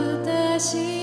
私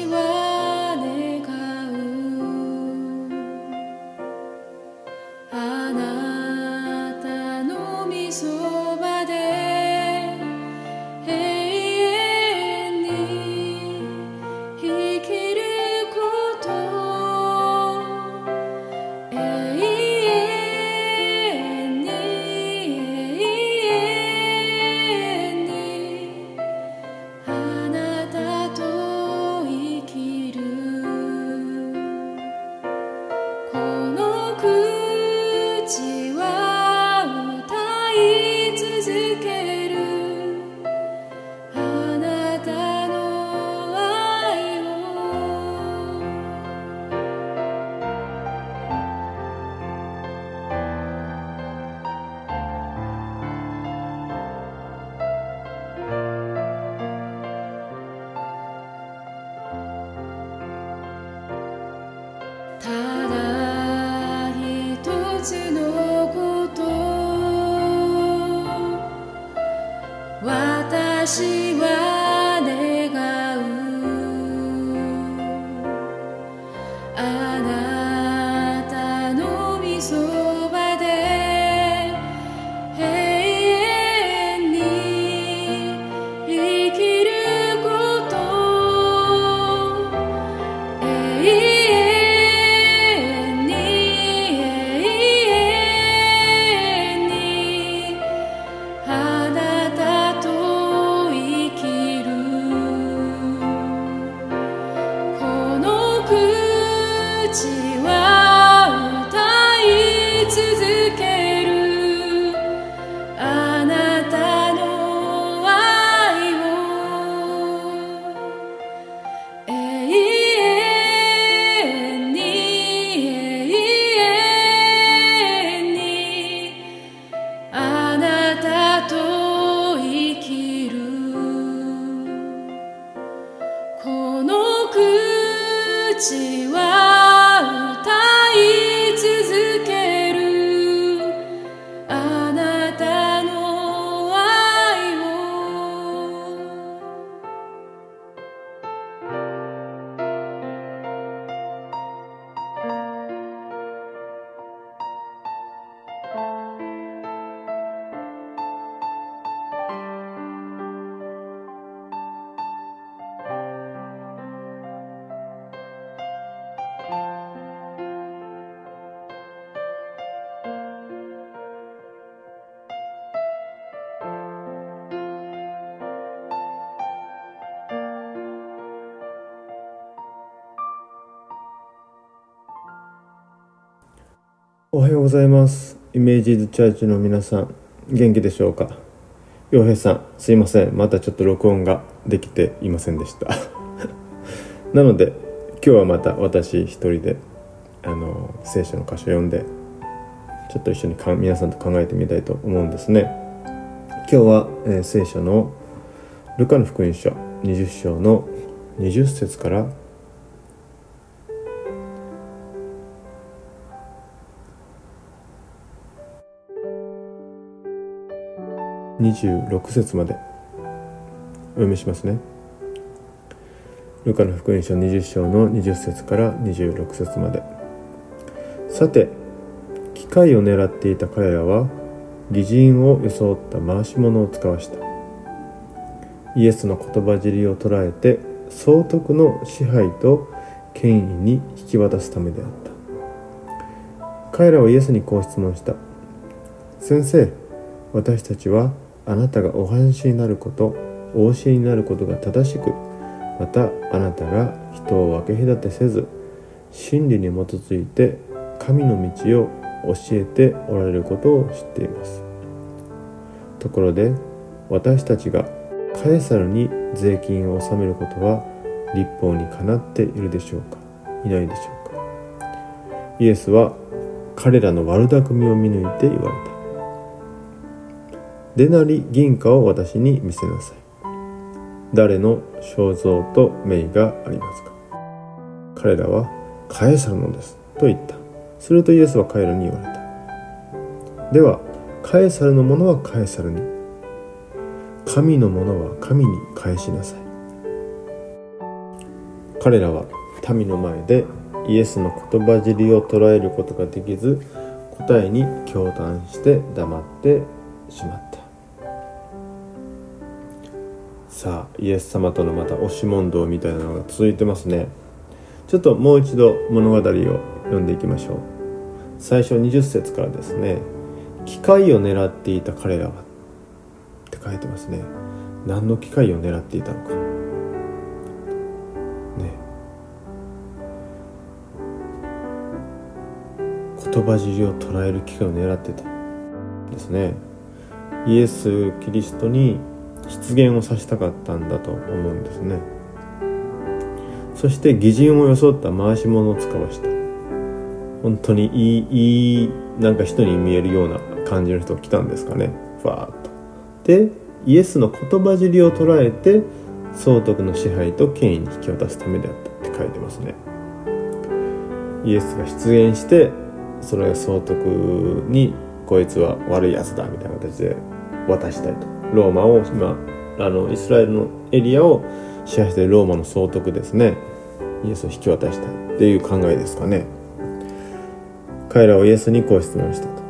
あなおはようございます。イメージズチャーチの皆さん元気でしょうか？洋平さんすいません。またちょっと録音ができていませんでした。なので今日はまた私一人であの聖書の箇所を読んでちょっと一緒にか皆さんと考えてみたいと思うんですね。今日は、えー聖書のルカの福音書20章の20節から26節まで。お読みしますね。ルカの福音書20章の20節から26節まで。さて機械を狙っていた彼らは義人を装った回し物を使わした。イエスの言葉尻を捉えて総督の支配と権威に引き渡すためであった。彼らはイエスにこう質問した。先生私たちはあなたがお話になることお教えになることが正しくまたあなたが人を分け隔てせず真理に基づいて神の道を教えておられることを知っています。ところで私たちがカエサルに税金を納めることは立法にかなっているでしょうか？いないでしょうか？イエスは彼らの悪巧みを見抜いて言われた。デナリ銀貨を私に見せなさい。誰の肖像と名がありますか？彼らはカエサルのです。と言った。するとイエスは彼らに言われた。ではカエサルのものはカエサルに。神のものは神に返しなさい。彼らは民の前でイエスの言葉尻を捉えることができず答えに驚嘆して黙ってしまった。さあイエス様とのまた押し問答みたいなのが続いてますね。ちょっともう一度物語を読んでいきましょう。最初20節からですね。機械を狙っていた彼らはって書いてますね。何の機械を狙っていたのか。ね。言葉尻を捉える機会を狙ってた。ですね。イエス・キリストに出現をさせたかったんだと思うんですね。そして義人を装った回し物を使わした。本当にいいいいなんか人に見えるような感じの人が来たんですかね。ふわーっと。でイエスの言葉尻を捉えて総督の支配と権威に引き渡すためであったって書いてますね。イエスが出現してそれが総督にこいつは悪いやつだみたいな形で渡したいと。ローマを今あのイスラエルのエリアを支配しているローマの総督ですね。イエスを引き渡したっていう考えですかね。彼らはイエスにこう質問したと。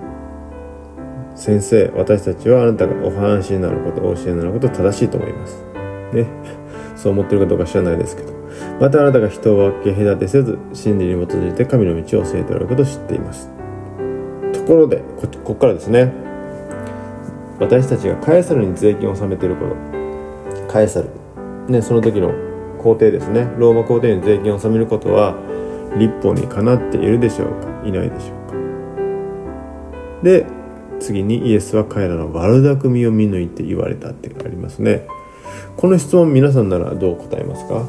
先生私たちはあなたがお話になることお教えになること正しいと思います。ね。そう思ってるかどうか知らないですけど。またあなたが人を分け隔てせず真理に基づいて神の道を教えておられることを知っています。ところでここからですね。私たちがカエサルに税金を納めていること。カエサル。ねその時の皇帝ですね。ローマ皇帝に税金を納めることは立法にかなっているでしょうか？いないでしょうか？で次にイエスは彼らの悪巧みを見抜いて言われたってありますね。この質問皆さんならどう答えますか？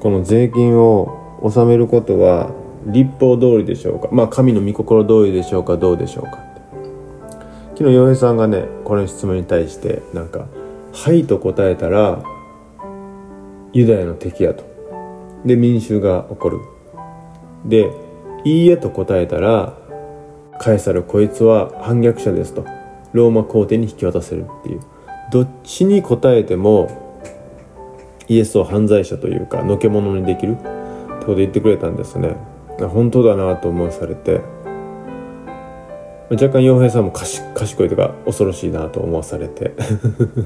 この税金を納めることは立法通りでしょうか？まあ神の御心通りでしょうかどうでしょうか？昨日洋平さんがねこの質問に対してなんか「はい」と答えたらユダヤの敵やと。で民衆が起こる。で「いいえ」と答えたらカエサルこいつは反逆者ですと。ローマ皇帝に引き渡せるっていう。どっちに答えてもイエスを犯罪者というかのけ者にできるってことで言ってくれたんですね。本当だなと思わされて。若干洋平さんも賢いとか恐ろしいなと思わされて。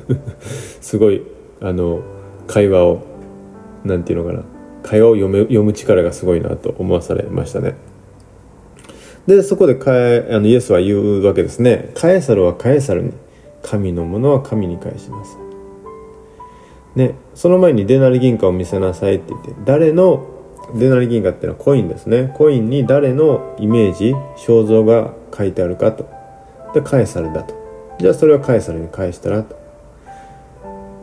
すごいあの会話をなんていうのかな。会話を読む読む力がすごいなと思わされましたね。でそこでカエあのイエスは言うわけですね。カエサルはカエサルに。神のものは神に返します。ねその前にデナリ銀貨を見せなさいって言って誰のデナリ銀貨っていうのはコインですね。コインに誰のイメージ肖像が書いてあるかと。でカエサルだと。じゃあそれはカエサルに返したらと。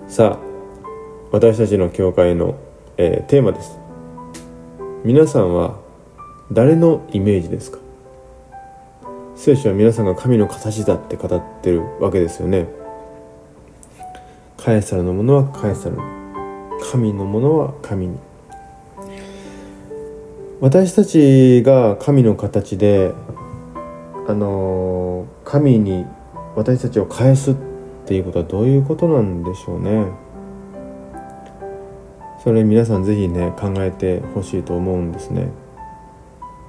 さあ私たちの教会の、えー、テーマです。皆さんは誰のイメージですか？聖書は皆さんが神の形だって語ってるわけですよね。カエサルのものはカエサルに。神のものは神に。私たちが神の形であの神に私たちを返すっていうことはどういうことなんでしょうね。それ皆さん是非ね考えてほしいと思うんですね。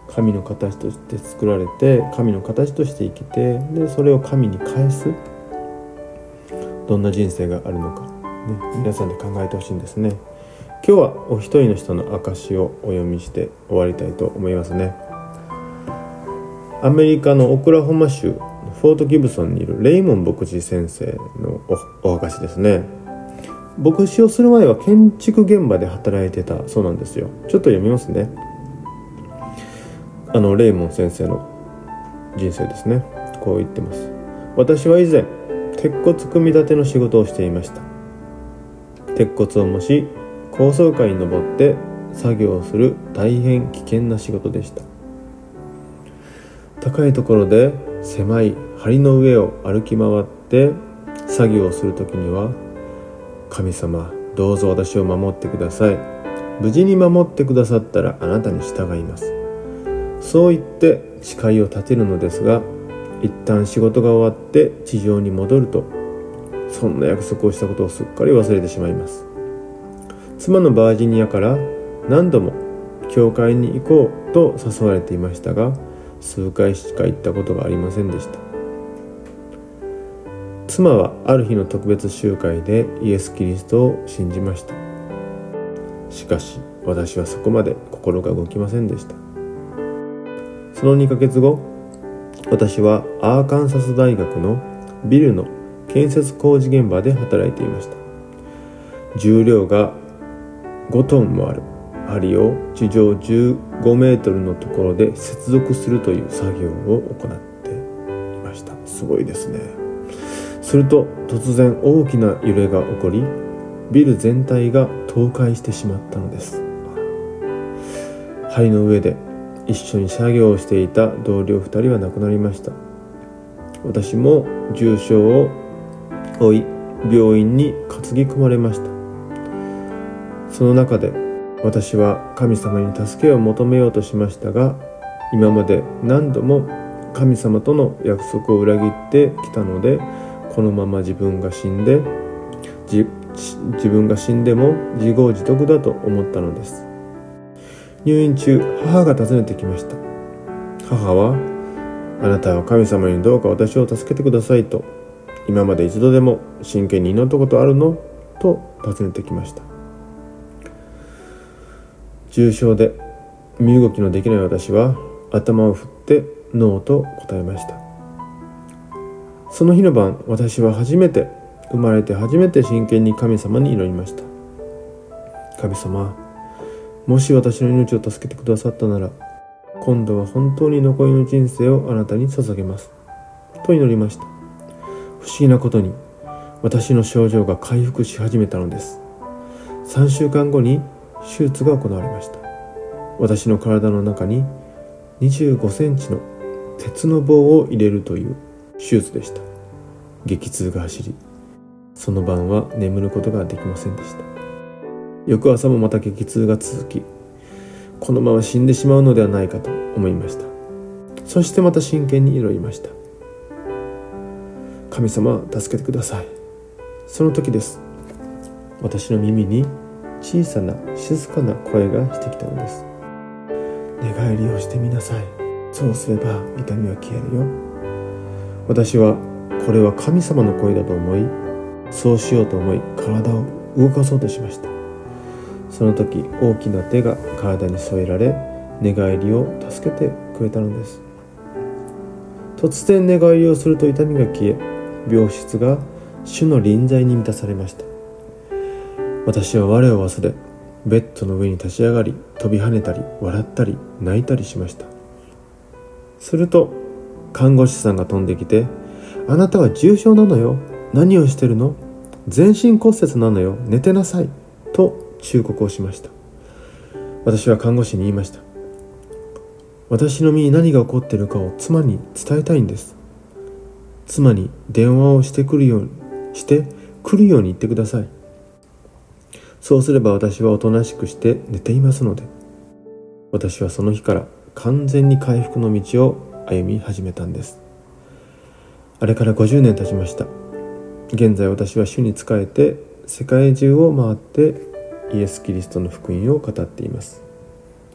神の形として作られて神の形として生きてでそれを神に返す。どんな人生があるのか、ね、皆さんで考えてほしいんですね。今日はお一人の人の証をお読みして終わりたいと思いますね。アメリカのオクラホマ州フォートギブソンにいるレイモン牧師先生のお証ですね。牧師をする前は建築現場で働いてたそうなんですよ。ちょっと読みますね。あのレイモン先生の人生ですね。こう言ってます。私は以前鉄骨組み立ての仕事をしていました。鉄骨を模し高層階に登って作業をする大変危険な仕事でした。高いところで狭い梁の上を歩き回って作業をする時には神様どうぞ私を守ってください。無事に守ってくださったらあなたに従います。そう言って誓いを立てるのですが一旦仕事が終わって地上に戻るとそんな約束をしたことをすっかり忘れてしまいます。妻のバージニアから何度も教会に行こうと誘われていましたが数回しか行ったことがありませんでした。妻はある日の特別集会でイエス・キリストを信じました。しかし私はそこまで心が動きませんでした。その2ヶ月後私はアーカンサス大学のビルの建設工事現場で働いていました。重量が5トンもある。針を地上15メートルのところで接続するという作業を行っていました。すごいですね。すると突然大きな揺れが起こりビル全体が倒壊してしまったのです。針の上で一緒に作業をしていた同僚2人は亡くなりました。私も重傷を負い病院に担ぎ込まれました。その中で私は神様に助けを求めようとしましたが今まで何度も神様との約束を裏切ってきたのでこのまま自分が死んで自分が死んでも自業自得だと思ったのです。入院中母が訪ねてきました。母は「あなたは神様にどうか私を助けてください」と今まで一度でも真剣に祈ったことあるの？と尋ねてきました。重症で身動きのできない私は頭を振ってノーと答えました。その日の晩私は初めて生まれて初めて真剣に神様に祈りました。神様もし私の命を助けてくださったなら今度は本当に残りの人生をあなたに捧げます。と祈りました。不思議なことに私の症状が回復し始めたのです。3週間後に手術が行われました。私の体の中に25センチの鉄の棒を入れるという手術でした。激痛が走りその晩は眠ることができませんでした。翌朝もまた激痛が続きこのまま死んでしまうのではないかと思いました。そしてまた真剣に祈りました。神様助けてください。その時です。私の耳に小さな静かな声がしてきたのです。寝返りをしてみなさい。そうすれば痛みは消えるよ。私はこれは神様の声だと思いそうしようと思い体を動かそうとしました。その時大きな手が体に添えられ寝返りを助けてくれたのです。突然寝返りをすると痛みが消え病室が主の臨在に満たされました。私は我を忘れベッドの上に立ち上がり飛び跳ねたり笑ったり泣いたりしました。すると看護師さんが飛んできて「あなたは重症なのよ。何をしてるの？全身骨折なのよ。寝てなさい」と忠告をしました。私は看護師に言いました。私の身に何が起こっているかを妻に伝えたいんです。妻に電話をしてくるようにして来るように言ってください。そうすれば私はおとなしくして寝ていますので私はその日から完全に回復の道を歩み始めたんです。あれから50年経ちました。現在私は主に仕えて世界中を回ってイエス・キリストの福音を語っています。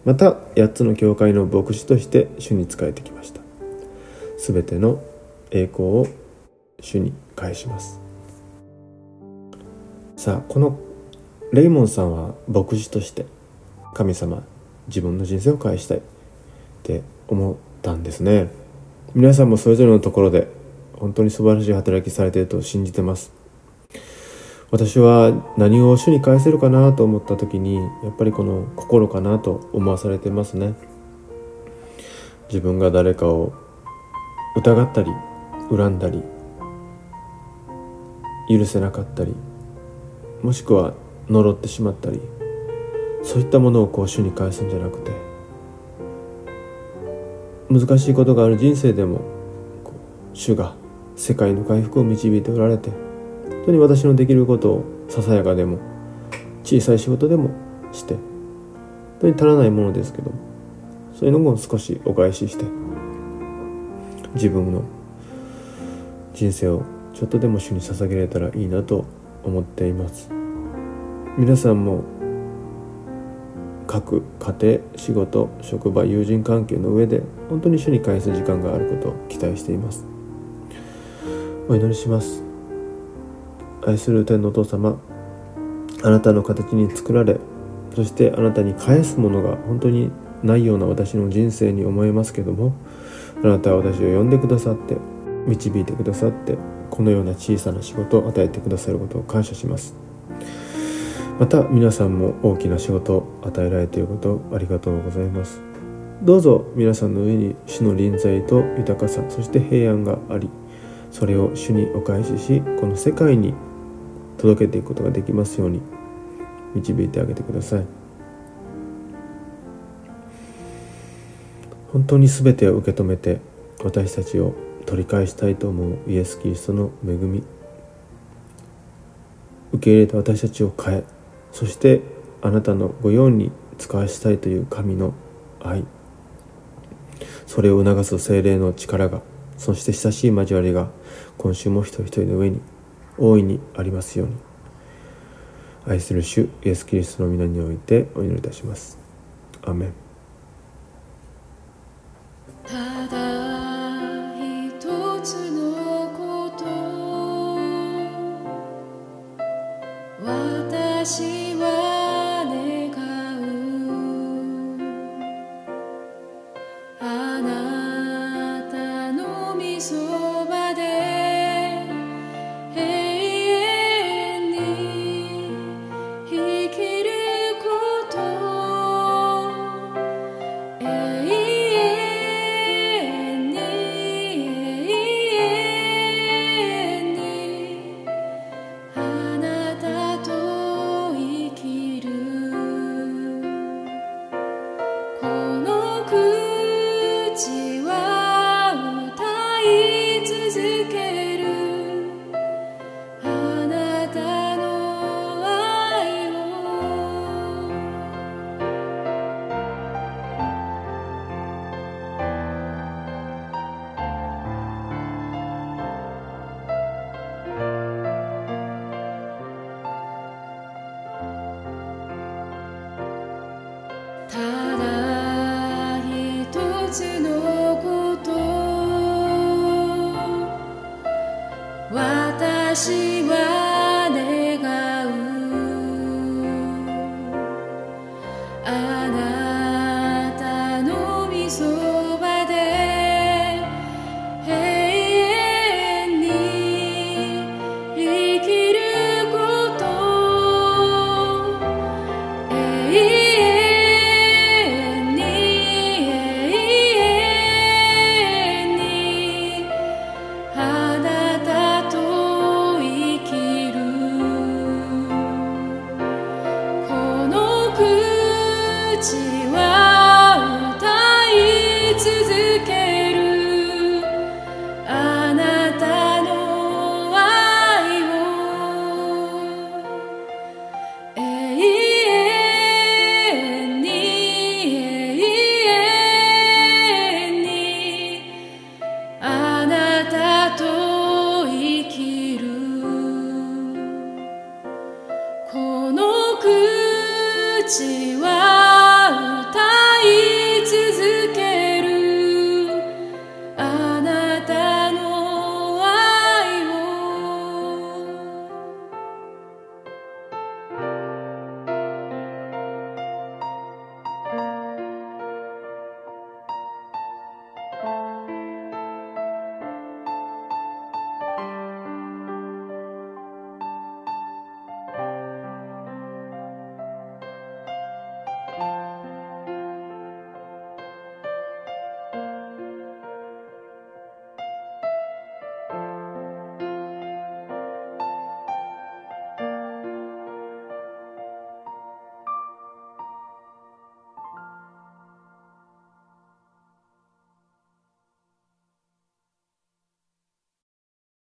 また8つの教会の牧師として主に仕えてきました。全ての栄光を主に返します。さあこのレイモンさんは牧師として神様自分の人生を返したいって思ったんですね。皆さんもそれぞれのところで本当に素晴らしい働きされていると信じてます。私は何を主に返せるかなと思った時にやっぱりこの心かなと思わされてますね。自分が誰かを疑ったり恨んだり許せなかったりもしくは呪ってしまったりそういったものをこう主に返すんじゃなくて難しいことがある人生でも主が世界の回復を導いておられて本当に私のできることをささやかでも小さい仕事でもして本当に足らないものですけどそういうのも少しお返しして自分の人生をちょっとでも主に捧げれたらいいなと思っています。皆さんも各家庭仕事職場友人関係の上で本当に主に返す時間があることを期待しています。お祈りします。愛する天のお父様あなたの形に作られそしてあなたに返すものが本当にないような私の人生に思えますけどもあなたは私を呼んでくださって導いてくださってこのような小さな仕事を与えてくださることを感謝します。また皆さんも大きな仕事を与えられていることありがとうございます。どうぞ皆さんの上に主の臨在と豊かさそして平安がありそれを主にお返ししこの世界に届けていくことができますように導いてあげてください。本当に全てを受け止めて私たちを取り返したいと思うイエス・キリストの恵み受け入れた私たちを変えそしてあなたの御用に使わしたいという神の愛。それを促す精霊の力がそして親しい交わりが今週も一人一人の上に大いにありますように。愛する主イエス・キリストの皆においてお祈りいたします。アメン。Ana.